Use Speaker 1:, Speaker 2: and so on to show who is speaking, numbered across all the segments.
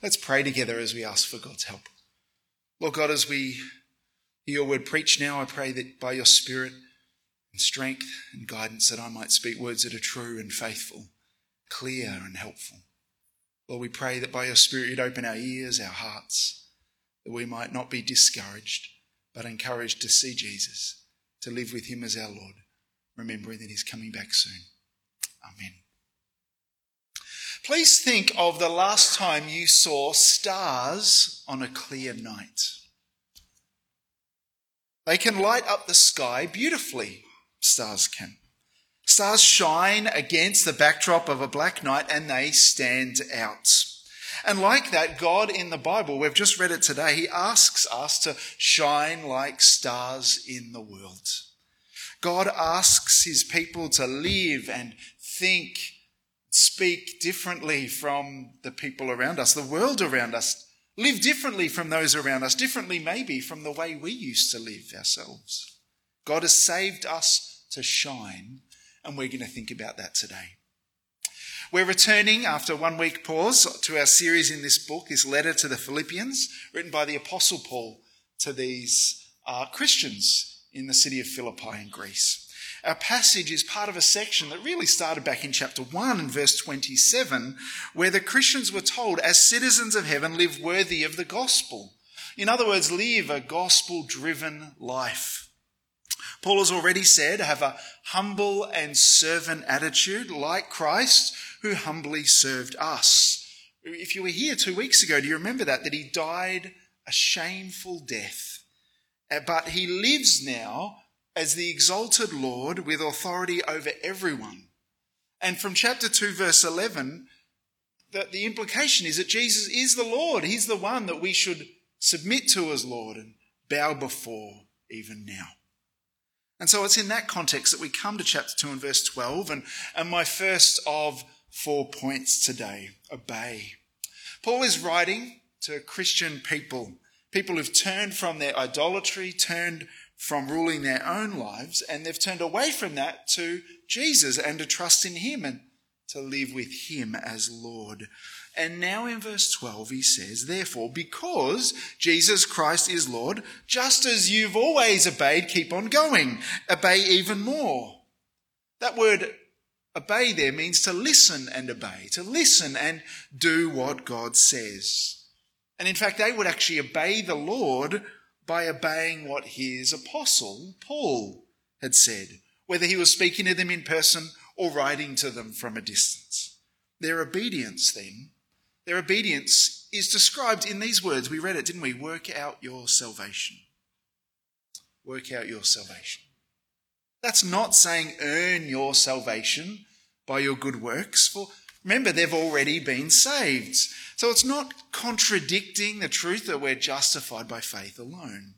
Speaker 1: Let's pray together as we ask for God's help. Lord God, as we hear your word preached now, I pray that by your Spirit and strength and guidance that I might speak words that are true and faithful, clear and helpful. Lord, we pray that by your Spirit you'd open our ears, our hearts, that we might not be discouraged, but encouraged to see Jesus, to live with him as our Lord, remembering that he's coming back soon. Amen. Please think of the last time you saw stars on a clear night. They can light up the sky beautifully, stars can. Stars shine against the backdrop of a black night and they stand out. And like that, God in the Bible, we've just read it today, He asks us to shine like stars in the world. God asks His people to live and think speak differently from the people around us, the world around us, live differently from those around us, differently maybe from the way we used to live ourselves. God has saved us to shine, and we're going to think about that today. We're returning after one week pause to our series in this book, this letter to the Philippians, written by the Apostle Paul to these uh, Christians in the city of Philippi in Greece. Our passage is part of a section that really started back in chapter 1 and verse 27, where the Christians were told, as citizens of heaven, live worthy of the gospel. In other words, live a gospel driven life. Paul has already said, have a humble and servant attitude like Christ, who humbly served us. If you were here two weeks ago, do you remember that? That he died a shameful death. But he lives now as the exalted Lord with authority over everyone. And from chapter 2, verse 11, that the implication is that Jesus is the Lord. He's the one that we should submit to as Lord and bow before even now. And so it's in that context that we come to chapter 2 and verse 12, and, and my first of four points today obey. Paul is writing to Christian people, people who've turned from their idolatry, turned from ruling their own lives, and they've turned away from that to Jesus and to trust in Him and to live with Him as Lord. And now in verse 12, he says, Therefore, because Jesus Christ is Lord, just as you've always obeyed, keep on going. Obey even more. That word obey there means to listen and obey, to listen and do what God says. And in fact, they would actually obey the Lord by obeying what his apostle, Paul, had said, whether he was speaking to them in person or writing to them from a distance. Their obedience, then, their obedience is described in these words. We read it, didn't we? Work out your salvation. Work out your salvation. That's not saying earn your salvation by your good works, for remember, they've already been saved. So it's not contradicting the truth that we're justified by faith alone,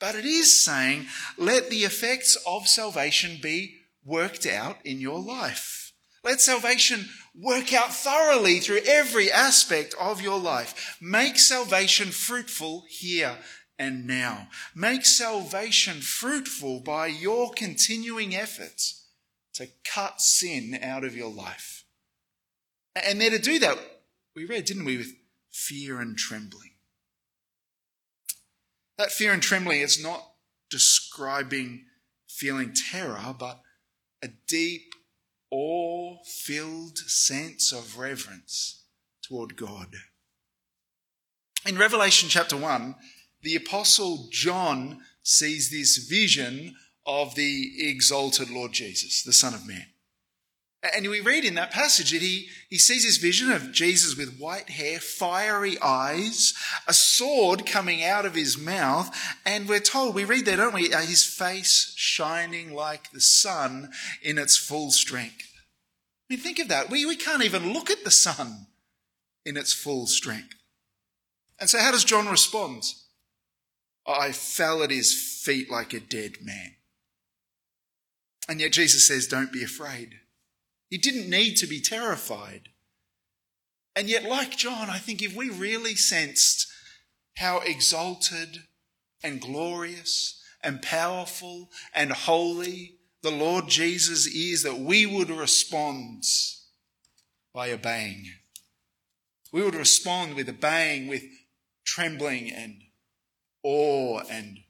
Speaker 1: but it is saying, let the effects of salvation be worked out in your life. Let salvation work out thoroughly through every aspect of your life. Make salvation fruitful here and now. Make salvation fruitful by your continuing efforts to cut sin out of your life. And there to do that, we read, didn't we, with fear and trembling. That fear and trembling is not describing feeling terror, but a deep, awe filled sense of reverence toward God. In Revelation chapter 1, the Apostle John sees this vision of the exalted Lord Jesus, the Son of Man. And we read in that passage that he, he sees this vision of Jesus with white hair, fiery eyes, a sword coming out of his mouth, and we're told, we read there, don't we, uh, his face shining like the sun in its full strength. I mean, think of that. We, we can't even look at the sun in its full strength. And so, how does John respond? I fell at his feet like a dead man. And yet, Jesus says, Don't be afraid. He didn't need to be terrified. And yet, like John, I think if we really sensed how exalted and glorious and powerful and holy the Lord Jesus is, that we would respond by obeying. We would respond with obeying, with trembling and awe and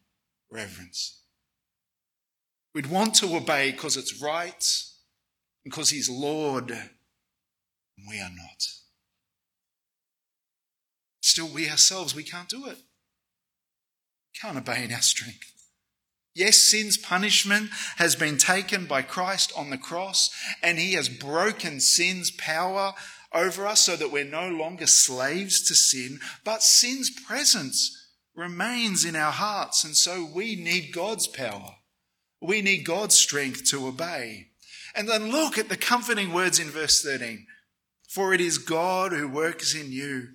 Speaker 1: reverence. We'd want to obey because it's right, because He's Lord, and we are not. Still, we ourselves, we can't do it. Can't obey in our strength. Yes, sin's punishment has been taken by Christ on the cross, and he has broken sin's power over us so that we're no longer slaves to sin, but sin's presence remains in our hearts, and so we need God's power. We need God's strength to obey. And then look at the comforting words in verse 13. For it is God who works in you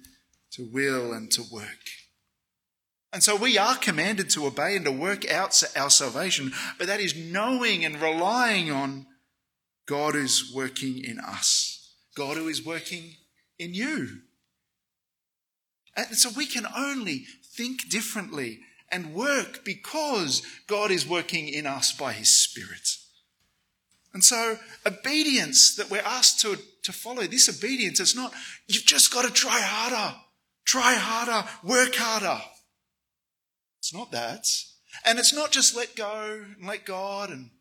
Speaker 1: to will and to work. And so we are commanded to obey and to work out our salvation, but that is knowing and relying on God who's working in us, God who is working in you. And so we can only think differently and work because God is working in us by His Spirit. And so, obedience that we're asked to, to follow, this obedience, it's not, you've just got to try harder, try harder, work harder. It's not that. And it's not just let go and let God and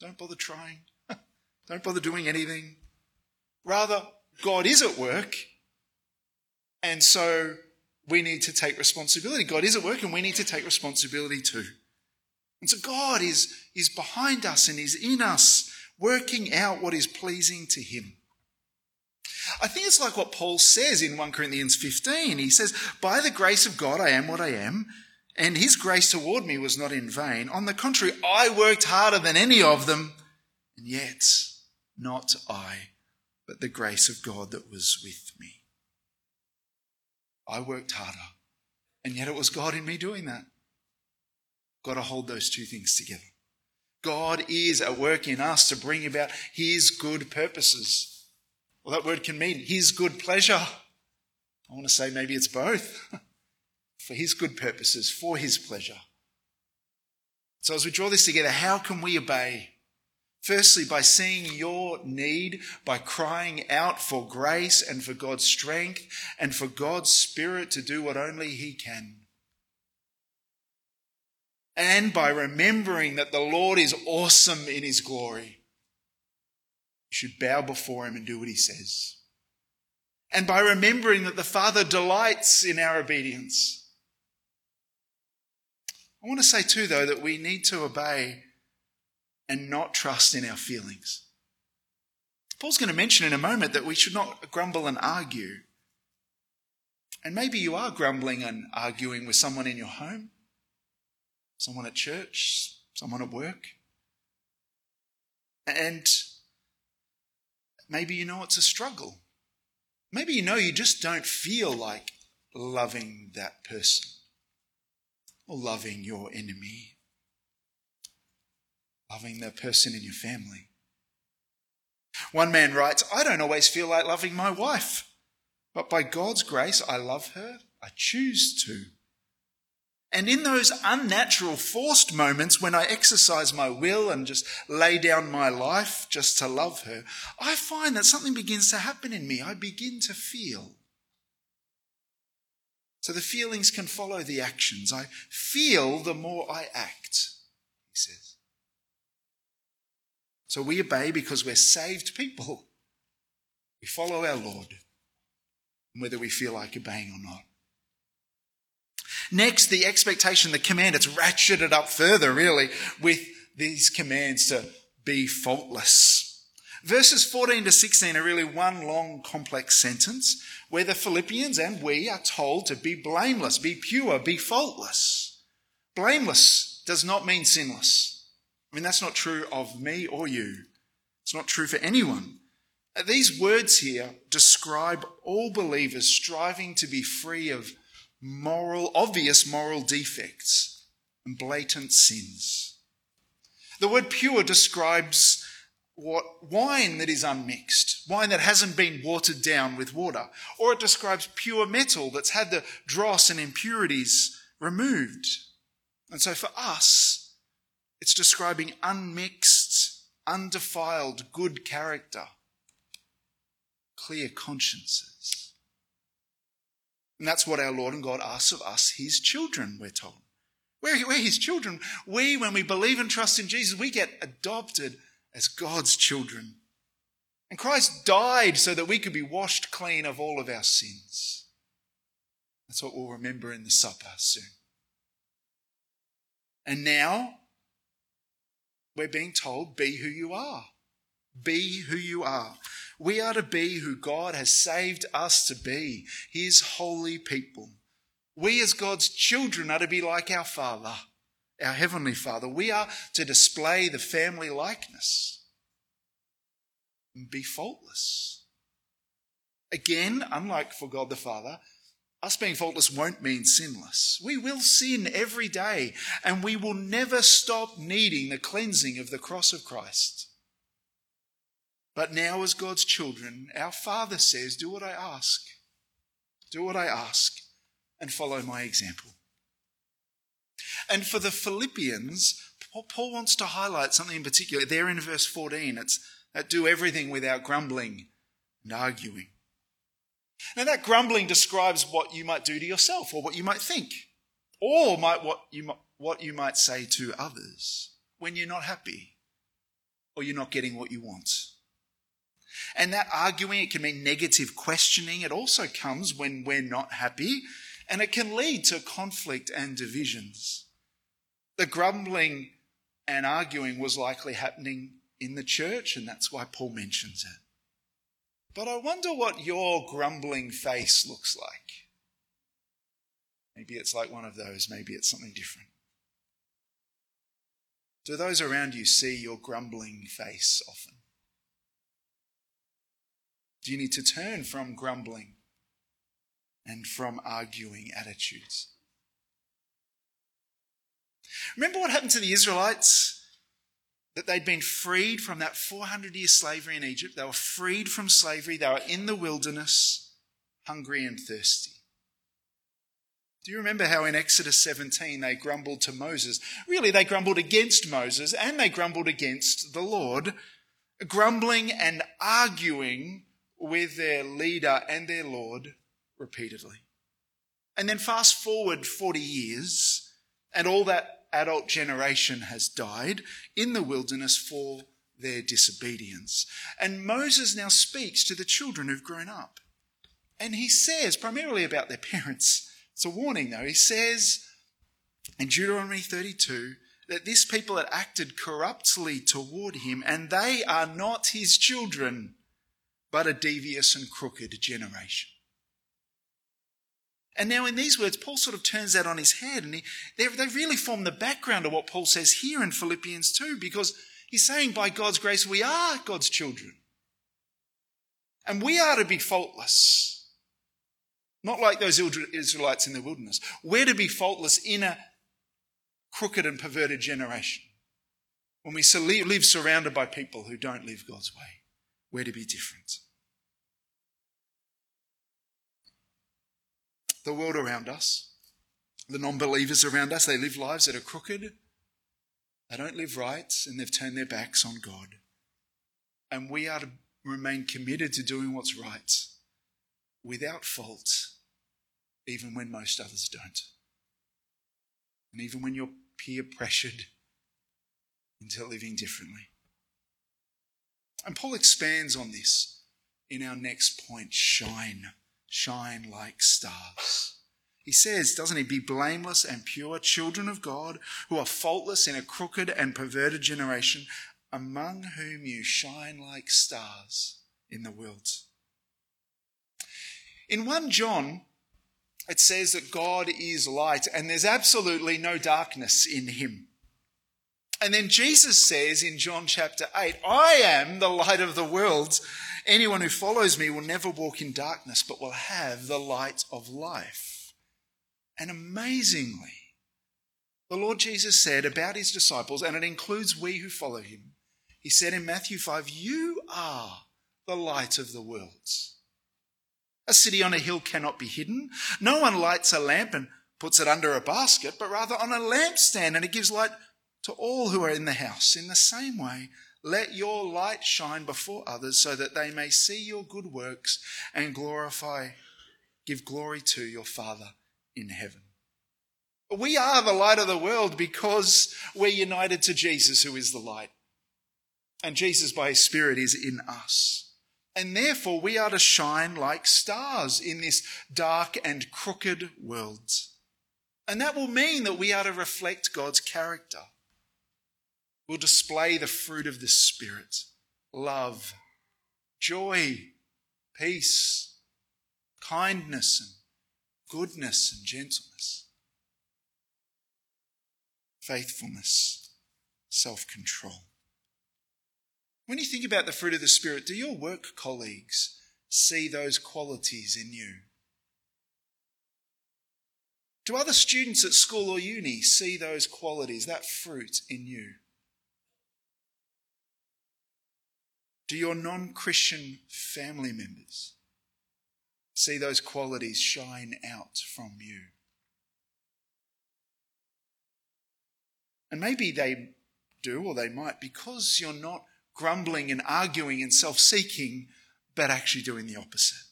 Speaker 1: don't bother trying. don't bother doing anything. Rather, God is at work. And so we need to take responsibility. God is at work and we need to take responsibility too. And so God is, is behind us and is in us, working out what is pleasing to Him. I think it's like what Paul says in 1 Corinthians 15. He says, By the grace of God, I am what I am, and his grace toward me was not in vain. On the contrary, I worked harder than any of them, and yet not I, but the grace of God that was with me. I worked harder, and yet it was God in me doing that. Got to hold those two things together. God is at work in us to bring about his good purposes. Well, that word can mean his good pleasure. I want to say maybe it's both. for his good purposes, for his pleasure. So, as we draw this together, how can we obey? Firstly, by seeing your need, by crying out for grace and for God's strength and for God's Spirit to do what only He can. And by remembering that the Lord is awesome in His glory. You should bow before Him and do what He says. And by remembering that the Father delights in our obedience I want to say too, though, that we need to obey and not trust in our feelings. Paul's going to mention in a moment that we should not grumble and argue. And maybe you are grumbling and arguing with someone in your home, someone at church, someone at work. And maybe you know it's a struggle. Maybe you know you just don't feel like loving that person or loving your enemy, loving the person in your family. One man writes, I don't always feel like loving my wife, but by God's grace, I love her. I choose to. And in those unnatural, forced moments when I exercise my will and just lay down my life just to love her, I find that something begins to happen in me. I begin to feel. So the feelings can follow the actions. I feel the more I act, he says. So we obey because we're saved people. We follow our Lord, whether we feel like obeying or not. Next, the expectation, the command, it's ratcheted up further, really, with these commands to be faultless. Verses 14 to 16 are really one long complex sentence where the Philippians and we are told to be blameless, be pure, be faultless. Blameless does not mean sinless. I mean, that's not true of me or you. It's not true for anyone. These words here describe all believers striving to be free of moral, obvious moral defects and blatant sins. The word pure describes what, wine that is unmixed, wine that hasn't been watered down with water, or it describes pure metal that's had the dross and impurities removed. And so for us, it's describing unmixed, undefiled good character, clear consciences. And that's what our Lord and God asks of us, his children, we're told. We're, we're his children. We, when we believe and trust in Jesus, we get adopted as God's children. And Christ died so that we could be washed clean of all of our sins. That's what we'll remember in the supper soon. And now we're being told, be who you are. Be who you are. We are to be who God has saved us to be, His holy people. We, as God's children, are to be like our Father, our Heavenly Father. We are to display the family likeness and be faultless. Again, unlike for God the Father, us being faultless won't mean sinless. We will sin every day, and we will never stop needing the cleansing of the cross of Christ. But now, as God's children, our Father says, Do what I ask. Do what I ask and follow my example. And for the Philippians, Paul wants to highlight something in particular. There in verse 14, it's that do everything without grumbling and arguing. Now, that grumbling describes what you might do to yourself or what you might think, or might, what, you might, what you might say to others when you're not happy or you're not getting what you want. And that arguing, it can mean negative questioning. It also comes when we're not happy, and it can lead to conflict and divisions. The grumbling and arguing was likely happening in the church, and that's why Paul mentions it. But I wonder what your grumbling face looks like. Maybe it's like one of those, maybe it's something different. Do those around you see your grumbling face often? Do you need to turn from grumbling and from arguing attitudes? Remember what happened to the Israelites? That they'd been freed from that 400 year slavery in Egypt. They were freed from slavery. They were in the wilderness, hungry and thirsty. Do you remember how in Exodus 17 they grumbled to Moses? Really, they grumbled against Moses and they grumbled against the Lord, grumbling and arguing with their leader and their Lord repeatedly. And then fast forward 40 years, and all that adult generation has died in the wilderness for their disobedience. And Moses now speaks to the children who've grown up. And he says, primarily about their parents, it's a warning though, he says in Deuteronomy 32 that this people had acted corruptly toward him, and they are not his children but a devious and crooked generation. And now, in these words, Paul sort of turns that on his head, and he, they, they really form the background of what Paul says here in Philippians 2, because he's saying, by God's grace, we are God's children. And we are to be faultless. Not like those Israelites in the wilderness. We're to be faultless in a crooked and perverted generation. When we live surrounded by people who don't live God's way. We're to be different. The world around us, the non believers around us, they live lives that are crooked. They don't live right and they've turned their backs on God. And we are to remain committed to doing what's right without fault, even when most others don't. And even when you're peer pressured into living differently. And Paul expands on this in our next point shine, shine like stars. He says, doesn't he, be blameless and pure, children of God, who are faultless in a crooked and perverted generation, among whom you shine like stars in the world. In 1 John, it says that God is light and there's absolutely no darkness in him. And then Jesus says in John chapter 8, I am the light of the world. Anyone who follows me will never walk in darkness, but will have the light of life. And amazingly, the Lord Jesus said about his disciples, and it includes we who follow him, he said in Matthew 5, You are the light of the world. A city on a hill cannot be hidden. No one lights a lamp and puts it under a basket, but rather on a lampstand, and it gives light to all who are in the house. In the same way, let your light shine before others so that they may see your good works and glorify give glory to your Father in heaven. We are the light of the world because we're united to Jesus, who is the light. And Jesus, by his Spirit, is in us. And therefore, we are to shine like stars in this dark and crooked world. And that will mean that we are to reflect God's character. We'll display the fruit of the Spirit love, joy, peace, kindness, and goodness and gentleness, faithfulness, self control. When you think about the fruit of the Spirit, do your work colleagues see those qualities in you? Do other students at school or uni see those qualities, that fruit in you? Do your non Christian family members see those qualities shine out from you? And maybe they do, or they might, because you're not grumbling and arguing and self seeking, but actually doing the opposite.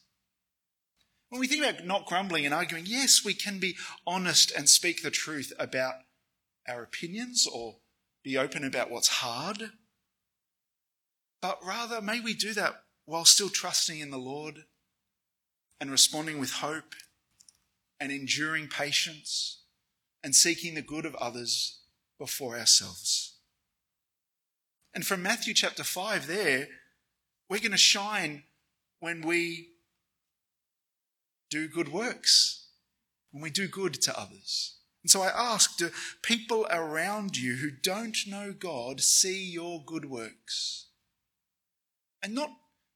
Speaker 1: When we think about not grumbling and arguing, yes, we can be honest and speak the truth about our opinions or be open about what's hard. But rather, may we do that while still trusting in the Lord and responding with hope and enduring patience and seeking the good of others before ourselves. And from Matthew chapter 5, there, we're going to shine when we do good works, when we do good to others. And so I ask do people around you who don't know God see your good works? And not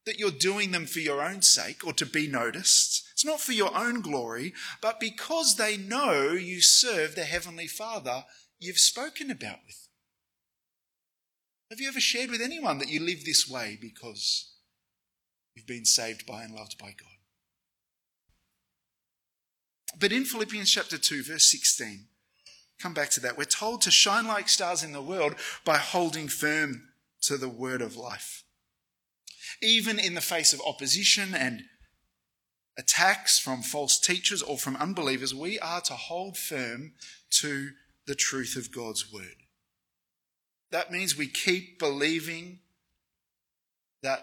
Speaker 1: that you're doing them for your own sake or to be noticed. It's not for your own glory, but because they know you serve the Heavenly Father you've spoken about with them. Have you ever shared with anyone that you live this way because you've been saved by and loved by God? But in Philippians chapter 2, verse 16, come back to that, we're told to shine like stars in the world by holding firm to the word of life even in the face of opposition and attacks from false teachers or from unbelievers, we are to hold firm to the truth of God's word. That means we keep believing that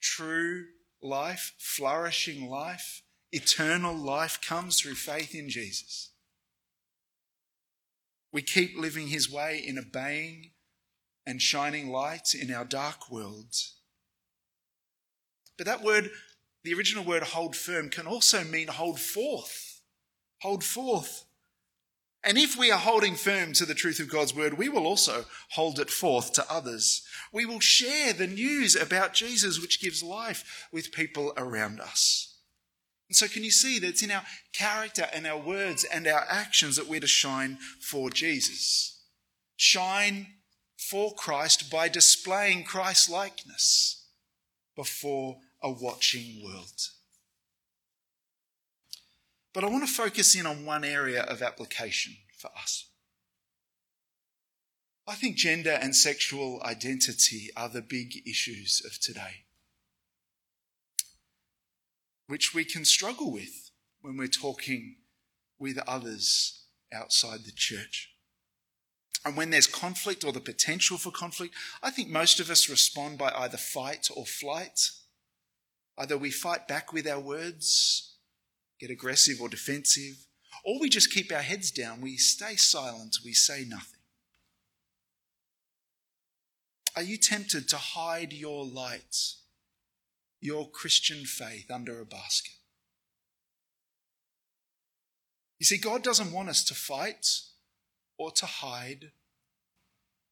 Speaker 1: true life, flourishing life, eternal life comes through faith in Jesus. We keep living his way in obeying and shining light in our dark worlds but that word, the original word hold firm, can also mean hold forth. Hold forth. And if we are holding firm to the truth of God's word, we will also hold it forth to others. We will share the news about Jesus, which gives life with people around us. And so, can you see that it's in our character and our words and our actions that we're to shine for Jesus? Shine for Christ by displaying Christ likeness before a watching world. But I want to focus in on one area of application for us. I think gender and sexual identity are the big issues of today, which we can struggle with when we're talking with others outside the church. And when there's conflict or the potential for conflict, I think most of us respond by either fight or flight. Either we fight back with our words, get aggressive or defensive, or we just keep our heads down, we stay silent, we say nothing. Are you tempted to hide your light, your Christian faith, under a basket? You see, God doesn't want us to fight or to hide,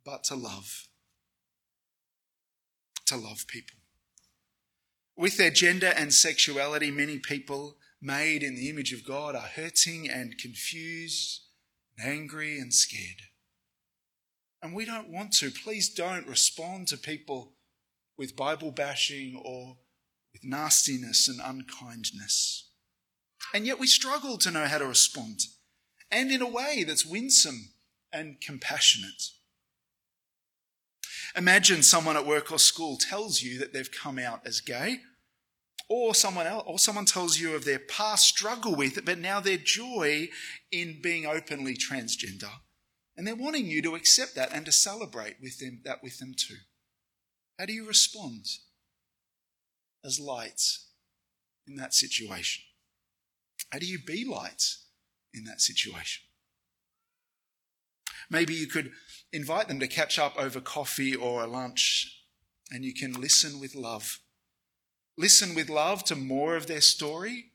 Speaker 1: but to love. To love people. With their gender and sexuality, many people made in the image of God are hurting and confused, and angry and scared. And we don't want to. Please don't respond to people with Bible bashing or with nastiness and unkindness. And yet we struggle to know how to respond, and in a way that's winsome and compassionate. Imagine someone at work or school tells you that they've come out as gay Or someone else, or someone tells you of their past struggle with it, but now their joy in being openly transgender. And they're wanting you to accept that and to celebrate with them, that with them too. How do you respond as lights in that situation? How do you be lights in that situation? Maybe you could invite them to catch up over coffee or a lunch and you can listen with love. Listen with love to more of their story,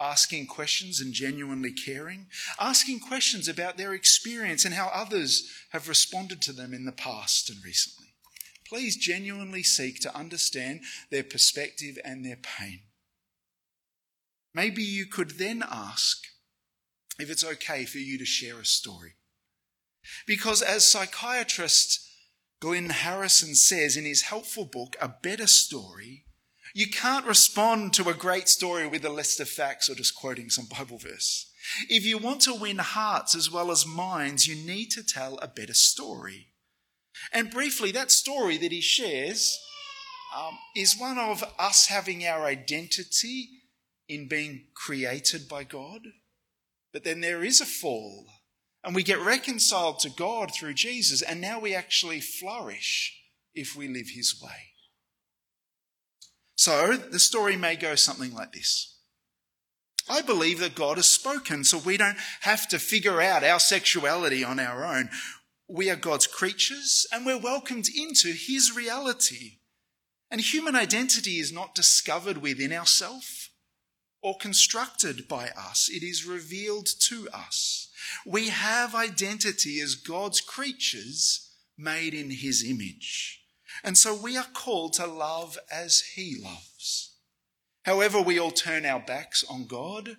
Speaker 1: asking questions and genuinely caring, asking questions about their experience and how others have responded to them in the past and recently. Please genuinely seek to understand their perspective and their pain. Maybe you could then ask if it's okay for you to share a story. Because as psychiatrist Glynn Harrison says in his helpful book, A Better Story, you can't respond to a great story with a list of facts or just quoting some Bible verse. If you want to win hearts as well as minds, you need to tell a better story. And briefly, that story that he shares um, is one of us having our identity in being created by God. But then there is a fall and we get reconciled to God through Jesus, and now we actually flourish if we live His way. So the story may go something like this. I believe that God has spoken, so we don't have to figure out our sexuality on our own. We are God's creatures and we're welcomed into His reality. And human identity is not discovered within ourselves or constructed by us, it is revealed to us. We have identity as God's creatures made in his image. And so we are called to love as he loves. However, we all turn our backs on God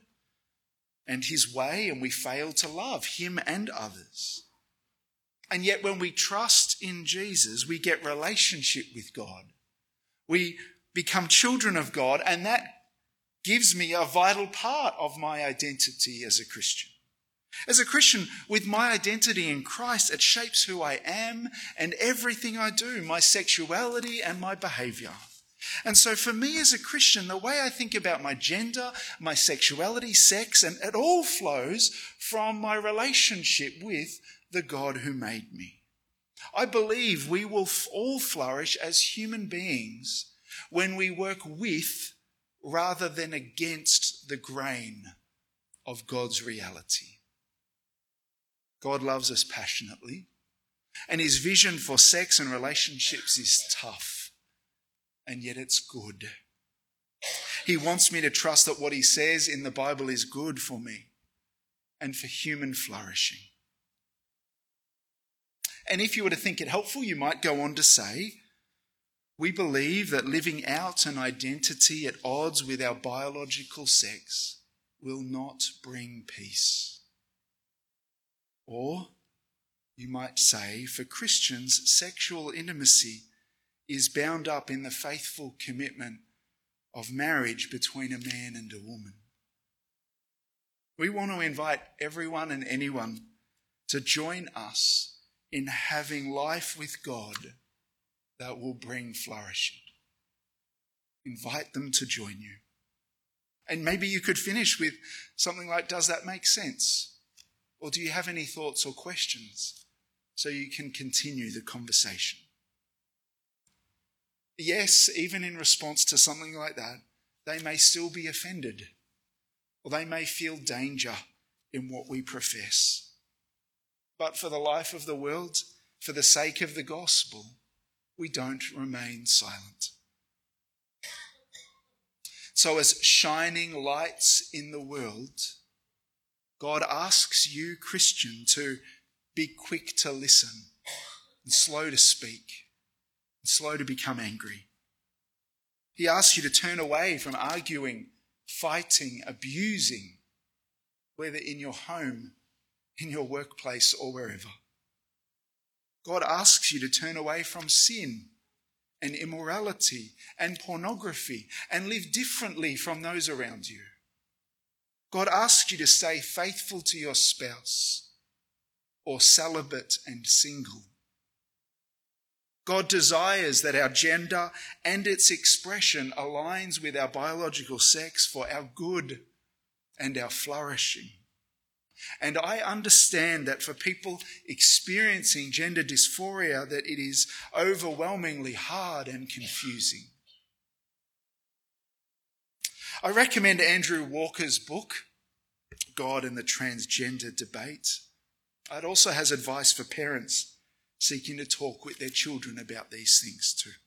Speaker 1: and his way and we fail to love him and others. And yet, when we trust in Jesus, we get relationship with God. We become children of God, and that gives me a vital part of my identity as a Christian. As a Christian, with my identity in Christ, it shapes who I am and everything I do, my sexuality and my behavior. And so, for me as a Christian, the way I think about my gender, my sexuality, sex, and it all flows from my relationship with the God who made me. I believe we will all flourish as human beings when we work with rather than against the grain of God's reality. God loves us passionately, and his vision for sex and relationships is tough, and yet it's good. He wants me to trust that what he says in the Bible is good for me and for human flourishing. And if you were to think it helpful, you might go on to say, we believe that living out an identity at odds with our biological sex will not bring peace. Or you might say, for Christians, sexual intimacy is bound up in the faithful commitment of marriage between a man and a woman. We want to invite everyone and anyone to join us in having life with God that will bring flourishing. Invite them to join you. And maybe you could finish with something like, Does that make sense? Or do you have any thoughts or questions so you can continue the conversation? Yes, even in response to something like that, they may still be offended or they may feel danger in what we profess. But for the life of the world, for the sake of the gospel, we don't remain silent. So, as shining lights in the world, God asks you, Christian, to be quick to listen and slow to speak and slow to become angry. He asks you to turn away from arguing, fighting, abusing, whether in your home, in your workplace, or wherever. God asks you to turn away from sin and immorality and pornography and live differently from those around you. God asks you to stay faithful to your spouse or celibate and single. God desires that our gender and its expression aligns with our biological sex for our good and our flourishing. And I understand that for people experiencing gender dysphoria that it is overwhelmingly hard and confusing. I recommend Andrew Walker's book, God and the Transgender Debate. It also has advice for parents seeking to talk with their children about these things too.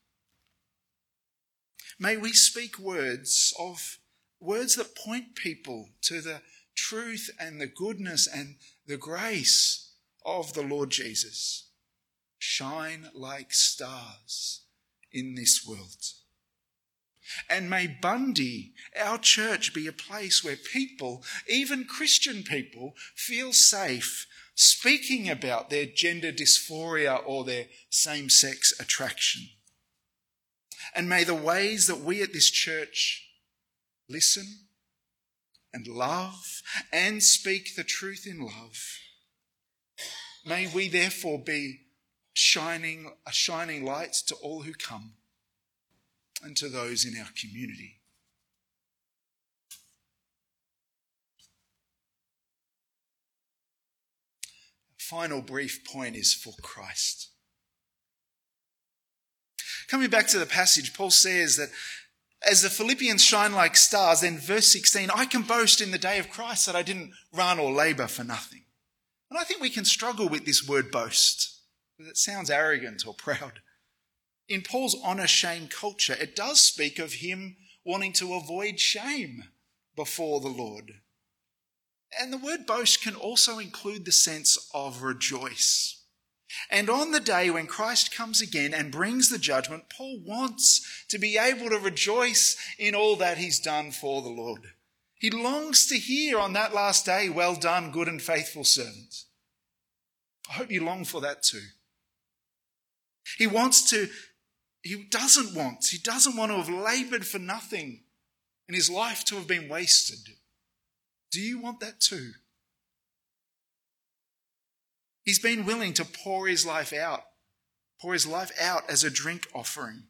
Speaker 1: May we speak words of words that point people to the truth and the goodness and the grace of the Lord Jesus. Shine like stars in this world. And may Bundy, our church, be a place where people, even Christian people, feel safe speaking about their gender dysphoria or their same sex attraction. And may the ways that we at this church listen and love and speak the truth in love, may we therefore be shining, a shining light to all who come and to those in our community. Final brief point is for Christ. Coming back to the passage, Paul says that as the Philippians shine like stars, then verse 16, I can boast in the day of Christ that I didn't run or labor for nothing. And I think we can struggle with this word boast because it sounds arrogant or proud in Paul's honor shame culture, it does speak of him wanting to avoid shame before the Lord. And the word boast can also include the sense of rejoice. And on the day when Christ comes again and brings the judgment, Paul wants to be able to rejoice in all that he's done for the Lord. He longs to hear on that last day, Well done, good and faithful servant. I hope you long for that too. He wants to he doesn't want. He doesn't want to have labored for nothing and his life to have been wasted. Do you want that too? He's been willing to pour his life out, pour his life out as a drink offering.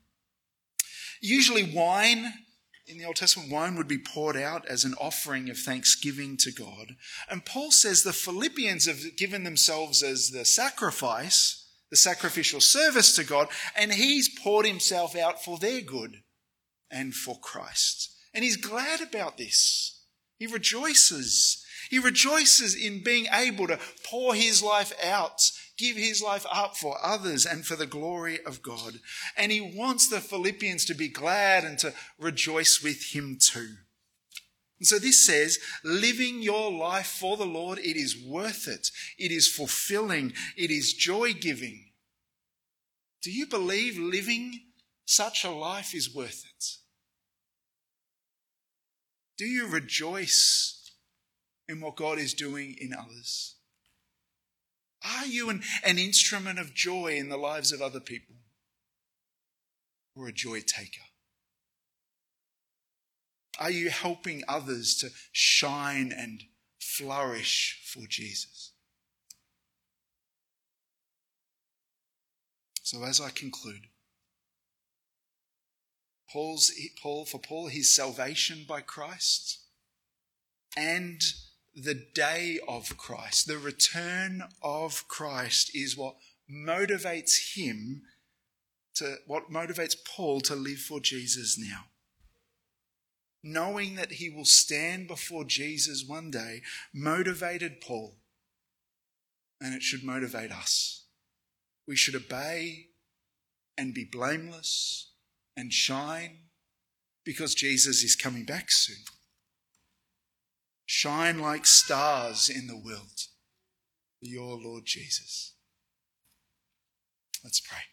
Speaker 1: Usually, wine in the Old Testament, wine would be poured out as an offering of thanksgiving to God. And Paul says the Philippians have given themselves as the sacrifice the sacrificial service to God, and he's poured himself out for their good and for Christ. And he's glad about this. He rejoices. He rejoices in being able to pour his life out, give his life up for others and for the glory of God. And he wants the Philippians to be glad and to rejoice with him too. And so this says, living your life for the Lord, it is worth it. It is fulfilling. It is joy giving. Do you believe living such a life is worth it? Do you rejoice in what God is doing in others? Are you an, an instrument of joy in the lives of other people? Or a joy taker? Are you helping others to shine and flourish for Jesus? So, as I conclude, Paul's, Paul, for Paul, his salvation by Christ and the day of Christ, the return of Christ, is what motivates him to, what motivates Paul to live for Jesus now knowing that he will stand before Jesus one day, motivated Paul. And it should motivate us. We should obey and be blameless and shine because Jesus is coming back soon. Shine like stars in the world for your Lord Jesus. Let's pray.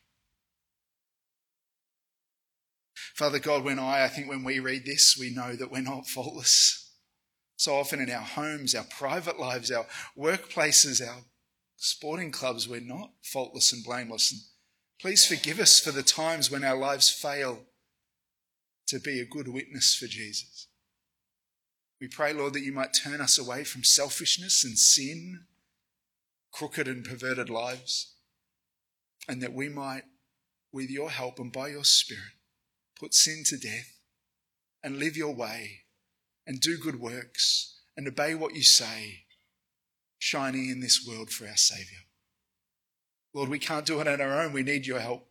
Speaker 1: Father God, when I, I think when we read this, we know that we're not faultless. So often in our homes, our private lives, our workplaces, our sporting clubs, we're not faultless and blameless. And please forgive us for the times when our lives fail to be a good witness for Jesus. We pray, Lord, that you might turn us away from selfishness and sin, crooked and perverted lives, and that we might with your help and by your Spirit, put sin to death and live your way and do good works and obey what you say, shining in this world for our Saviour. Lord, we can't do it on our own. We need your help.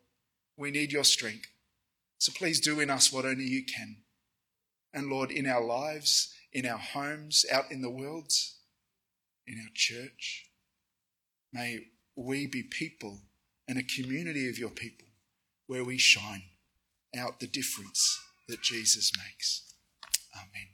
Speaker 1: We need your strength. So please do in us what only you can. And Lord, in our lives, in our homes, out in the world, in our church, may we be people and a community of your people where we shine out the difference that Jesus makes. Amen.